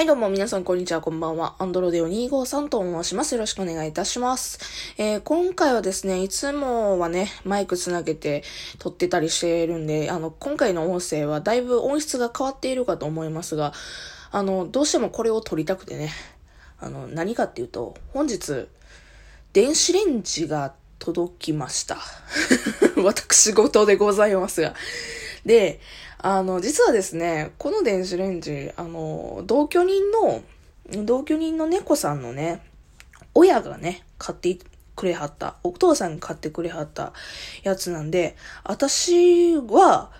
はい、どうも皆さん、こんにちは、こんばんは。アンドロデオ253と申します。よろしくお願いいたします。えー、今回はですね、いつもはね、マイクつなげて撮ってたりしているんで、あの、今回の音声はだいぶ音質が変わっているかと思いますが、あの、どうしてもこれを撮りたくてね、あの、何かっていうと、本日、電子レンジが届きました。私事でございますが。で、あの、実はですね、この電子レンジ、あの、同居人の、同居人の猫さんのね、親がね、買ってくれはった、お父さんが買ってくれはったやつなんで、私は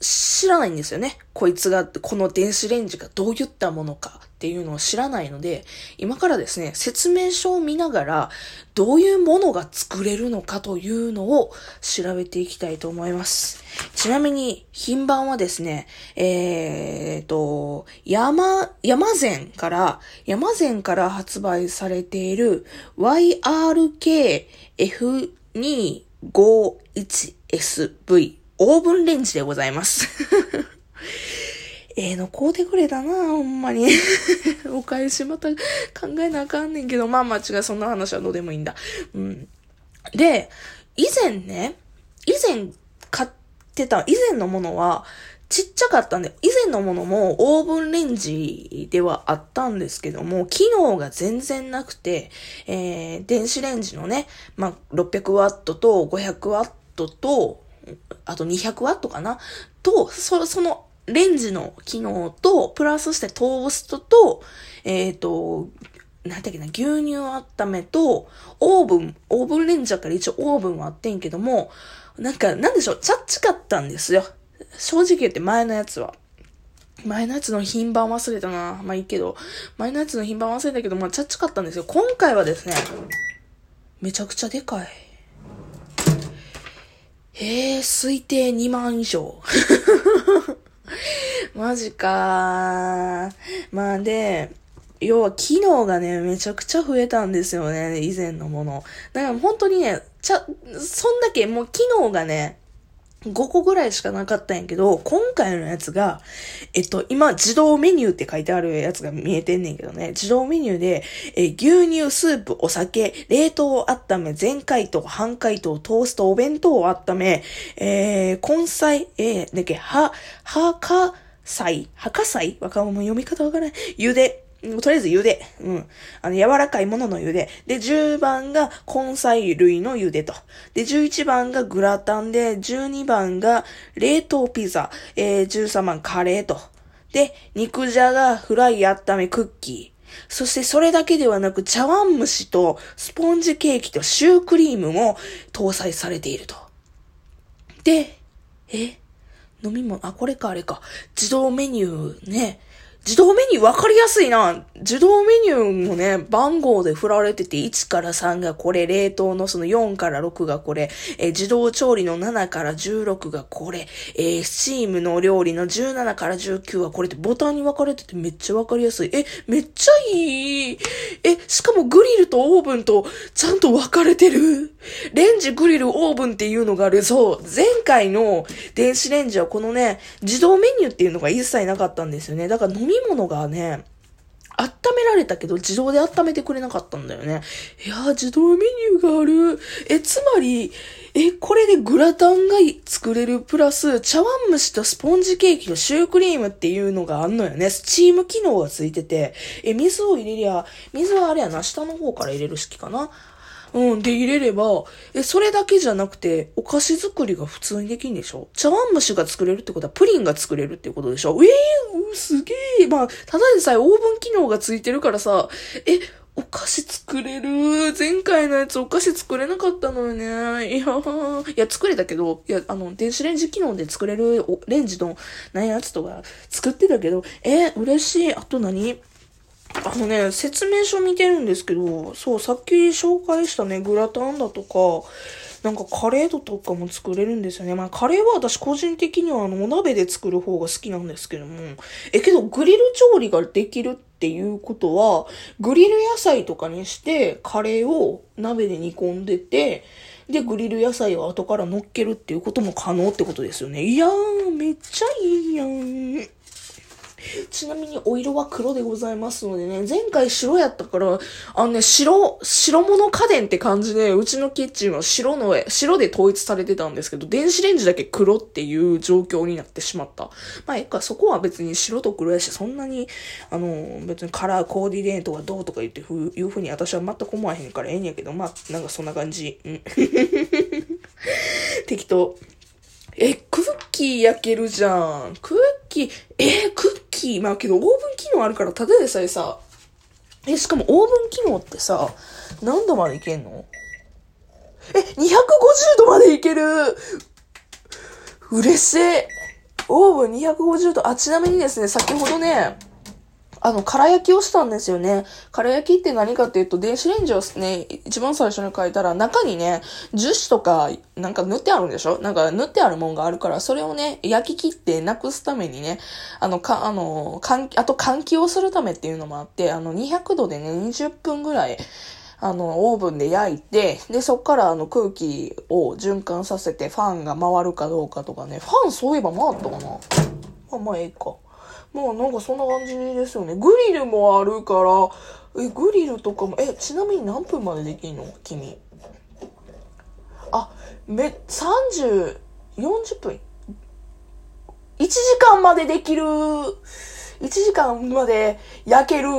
知らないんですよね。こいつが、この電子レンジがどういったものか。っていうのを知らないので、今からですね、説明書を見ながら、どういうものが作れるのかというのを調べていきたいと思います。ちなみに、品番はですね、えーと、山、山善から、山善から発売されている YRKF251SV オーブンレンジでございます。ええのこうてくれたな、ほんまに。お返しまた考えなあかんねんけど、まあまあ違う、そんな話はどうでもいいんだ。うん。で、以前ね、以前買ってた、以前のものは、ちっちゃかったんで、以前のものもオーブンレンジではあったんですけども、機能が全然なくて、えー、電子レンジのね、まあ、600ワットと500ワットと、あと200ワットかな？と、そ、そのレンジの機能と、プラスしてトーストと、えっ、ー、と、なんだっけな、牛乳温めと、オーブン、オーブンレンジだから一応オーブンはあってんけども、なんか、なんでしょう、チャッチかったんですよ。正直言って前のやつは。前のやつの品番忘れたな。まあいいけど。前のやつの品番忘れたけど、まあチャッチかったんですよ。今回はですね、めちゃくちゃでかい。ええ、推定2万以上。マジかまあで、要は機能がね、めちゃくちゃ増えたんですよね、以前のもの。だから本当にね、ちゃ、そんだけもう機能がね、5個ぐらいしかなかったんやけど、今回のやつが、えっと、今、自動メニューって書いてあるやつが見えてんねんけどね、自動メニューで、え牛乳、スープ、お酒、冷凍温め、全解凍、半解凍、トースト、お弁当を温め、えー、根菜、えー、だっけ、は、はか、菜はか菜？わかん、もう読み方わからない。茹で、とりあえず茹で。うん。あの、柔らかいものの茹で。で、10番が根菜類の茹でと。で、11番がグラタンで、12番が冷凍ピザ。えー、13番カレーと。で、肉じゃが、フライ温め、クッキー。そしてそれだけではなく、茶碗蒸しとスポンジケーキとシュークリームも搭載されていると。で、え？飲み物、あ、これかあれか。自動メニューね。自動メニュー分かりやすいな。自動メニューもね、番号で振られてて、1から3がこれ、冷凍のその4から6がこれ、えー、自動調理の7から16がこれ、えー、スチームの料理の17から19はこれってボタンに分かれててめっちゃ分かりやすい。え、めっちゃいい。え、しかもグリルとオーブンとちゃんと分かれてる。レンジ、グリル、オーブンっていうのがある。そう。前回の電子レンジはこのね、自動メニューっていうのが一切なかったんですよね。だから飲み物がね、温められたけど自動で温めてくれなかったんだよね。いやー、自動メニューがある。え、つまり、え、これでグラタンが作れるプラス、茶碗蒸しとスポンジケーキとシュークリームっていうのがあんのよね。スチーム機能がついてて、え、水を入れりゃ、水はあれやな、下の方から入れる式かな。うん、で入れれば、え、それだけじゃなくて、お菓子作りが普通にできんでしょ？茶碗蒸しが作れるってことは、プリンが作れるってことでしょ？えー、すげえ。まあ、ただでさえオーブン機能がついてるからさ、え、お菓子作れる？前回のやつお菓子作れなかったのよね。いやいや、作れたけど、いや、あの、電子レンジ機能で作れるレンジのないやつとか作ってたけど、え、嬉しい。あと何？あのね、説明書見てるんですけど、そう、さっき紹介したね、グラタンだとか、なんかカレードとかも作れるんですよね。まあカレーは私個人的にはあのお鍋で作る方が好きなんですけども。え、けどグリル調理ができるっていうことは、グリル野菜とかにしてカレーを鍋で煮込んでて、で、グリル野菜を後から乗っけるっていうことも可能ってことですよね。いやー、めっちゃいいやん。ちなみにお色は黒でございますのでね、前回白やったから、あのね、白、白物家電って感じで、うちのキッチンは白の、白で統一されてたんですけど、電子レンジだけ黒っていう状況になってしまった。まあ、えっか、そこは別に白と黒やし、そんなに、あの、別にカラーコーディネートがどうとか言ってふ、いうふうに私は全く思わへんからええんやけど、まあ、なんかそんな感じ。うん。適当。え、クッキー焼けるじゃん。クッキー、えクッキー、まあけどオーブン機能あるから、ただでさえさ、え、しかもオーブン機能ってさ、何度までいけんの？え、250度までいける嬉しい。オーブン250度。あ、ちなみにですね、先ほどね、あの、空焼きをしたんですよね。空焼きって何かっていうと、電子レンジをね、一番最初に書いたら、中にね、樹脂とか、なんか塗ってあるんでしょ？なんか塗ってあるもんがあるから、それをね、焼き切ってなくすためにね、あの、か、あの、換気、あと換気をするためっていうのもあって、あの、200度でね、20分ぐらい、あの、オーブンで焼いて、で、そっからあの空気を循環させて、ファンが回るかどうかとかね、ファンそういえば回ったかな？あ、まあ、ええか。まあなんかそんな感じですよね。グリルもあるから、え、グリルとかも、え、ちなみに何分までできんの？君。あ、め、30、40分。1時間までできる。1時間まで焼ける。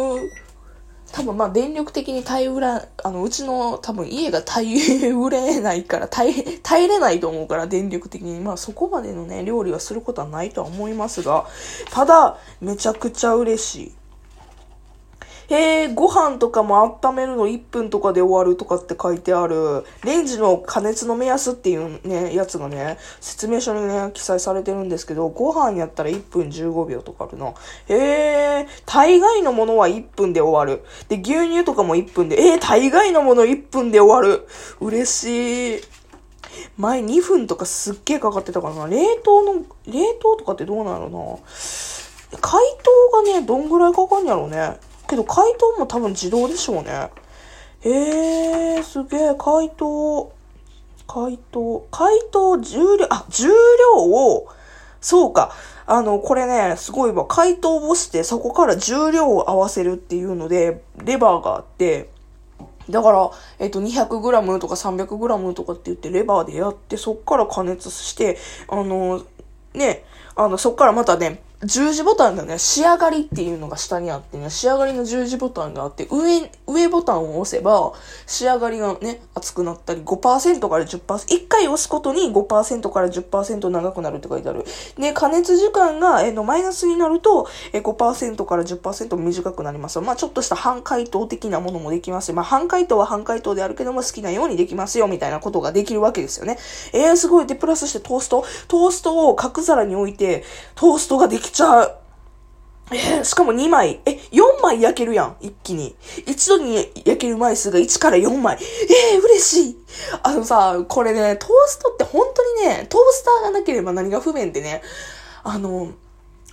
多分まあ電力的に耐えうら、あの、うちの多分家が耐えうれないから、耐え、耐えれないと思うから電力的に。まあそこまでのね、料理はすることはないとは思いますが、ただ、めちゃくちゃ嬉しい。へえ、ご飯とかも温めるの1分とかで終わるとかって書いてある。レンジの加熱の目安っていうね、やつがね、説明書にね、記載されてるんですけど、ご飯やったら1分15秒とかあるな。へえ、大概のものは1分で終わる。で、牛乳とかも1分で、えー、大概のもの1分で終わる。嬉しい。前2分とかすっげえかかってたからな。冷凍の、冷凍とかってどうなるの？解凍がね、どんぐらいかかんやろうね。けど解凍も多分自動でしょうね。えー、すげえ、解凍。解凍。解凍重量、あ、重量を、そうか。あの、これね、すごいわ。解凍をして、そこから重量を合わせるっていうので、レバーがあって、だから、えっと、200g とか 300g とかって言ってレバーでやって、そっから加熱して、あの、ね、あの、そっからまたね、十字ボタンがね、仕上がりっていうのが下にあってね、仕上がりの十字ボタンがあって、上、上ボタンを押せば、仕上がりがね、熱くなったり、5%から10%、一回押すことに5%から10%長くなるって書いてある。で、加熱時間が、えの、マイナスになると、えー5%から10%短くなります。まあ、ちょっとした半解凍的なものもできますまあ、半解凍は半解凍であるけども、好きなようにできますよ、みたいなことができるわけですよね。えー、すごい。で、プラスしてトースト。トーストを角皿に置いて、トーストができきちゃう。えー、しかも2枚。え、4枚焼けるやん。一気に。一度に焼ける枚数が1から4枚。えー、嬉しい。あのさ、これね、トーストって本当にね、トースターがなければ何が不便でね、あの、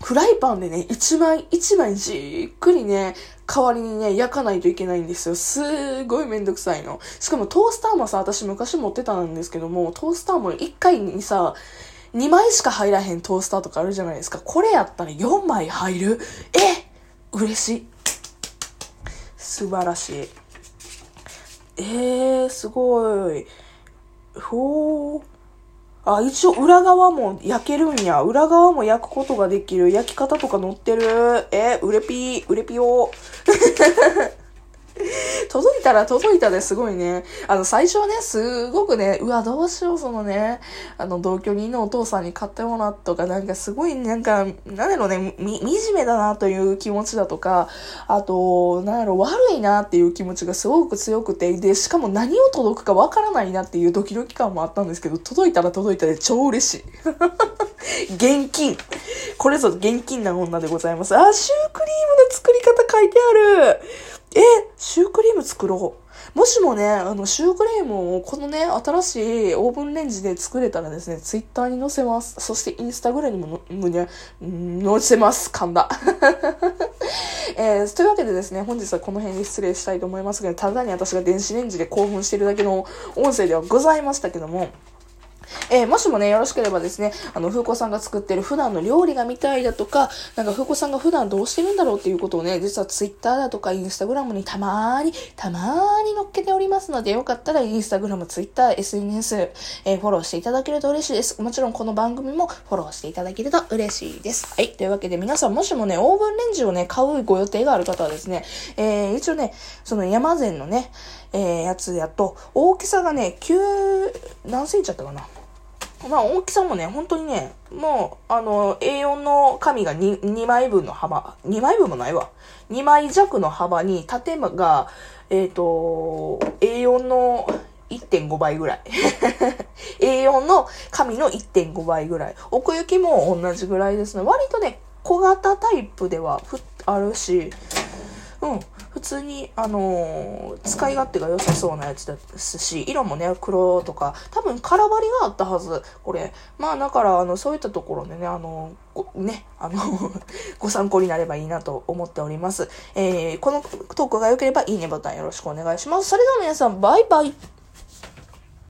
フライパンでね、1枚1枚じっくりね、代わりにね、焼かないといけないんですよ。すーごいめんどくさいの。しかもトースターもさ、私昔持ってたんですけども、トースターも1回にさ、2枚しか入らへんトースターとかあるじゃないですか。これやったら4枚入る？え嬉しい。素晴らしい。えー、すごい。ほー。あ、一応裏側も焼けるんや。裏側も焼くことができる。焼き方とか載ってる。えー、うれぴー、うれぴよー。届いたら届いたですごいね。あの、最初はね、すごくね、うわ、どうしよう、そのね、あの、同居人のお父さんに買ってもらっとか、なんかすごい、なんか、なんだろうね、み、惨めだなという気持ちだとか、あと、なんだろう、悪いなっていう気持ちがすごく強くて、で、しかも何を届くかわからないなっていうドキドキ感もあったんですけど、届いたら届いたで超嬉しい。現金。これぞ現金な女でございます。あ、シュークリームの作り方書いてある。え、シュークリーム作ろう。もしもね、あの、シュークリームをこのね、新しいオーブンレンジで作れたらですね、ツイッターに載せます。そしてインスタグラムにもの、ね、載せます。噛んだ。えー、というわけでですね、本日はこの辺で失礼したいと思いますが、ただに私が電子レンジで興奮してるだけの音声ではございましたけども、えー、もしもね、よろしければですね、あの、風子さんが作ってる普段の料理が見たいだとか、なんか風子さんが普段どうしてるんだろうっていうことをね、実はツイッターだとかインスタグラムにたまーに、たまーに載っけておりますので、よかったらインスタグラム、ツイッター、SNS、えー、フォローしていただけると嬉しいです。もちろんこの番組もフォローしていただけると嬉しいです。はい。というわけで皆さんもしもね、オーブンレンジをね、買うご予定がある方はですね、えー、一応ね、その山善のね、えー、やつやと、大きさがね、9、何センチだったかな？まあ大きさもね、本当にね、もう、あの、A4 の紙が 2, 2枚分の幅、2枚分もないわ。2枚弱の幅に、縦が、えっ、ー、と、A4 の1.5倍ぐらい。A4 の紙の1.5倍ぐらい。奥行きも同じぐらいですね。割とね、小型タイプではあるし、うん。普通に、あのー、使い勝手が良さそうなやつですし、色もね、黒とか、多分空張りがあったはず、これ。まあ、だから、あの、そういったところでね、あのー、ね、あの ご参考になればいいなと思っております。えー、このトークが良ければ、いいねボタンよろしくお願いします。それでは皆さん、バイバイ。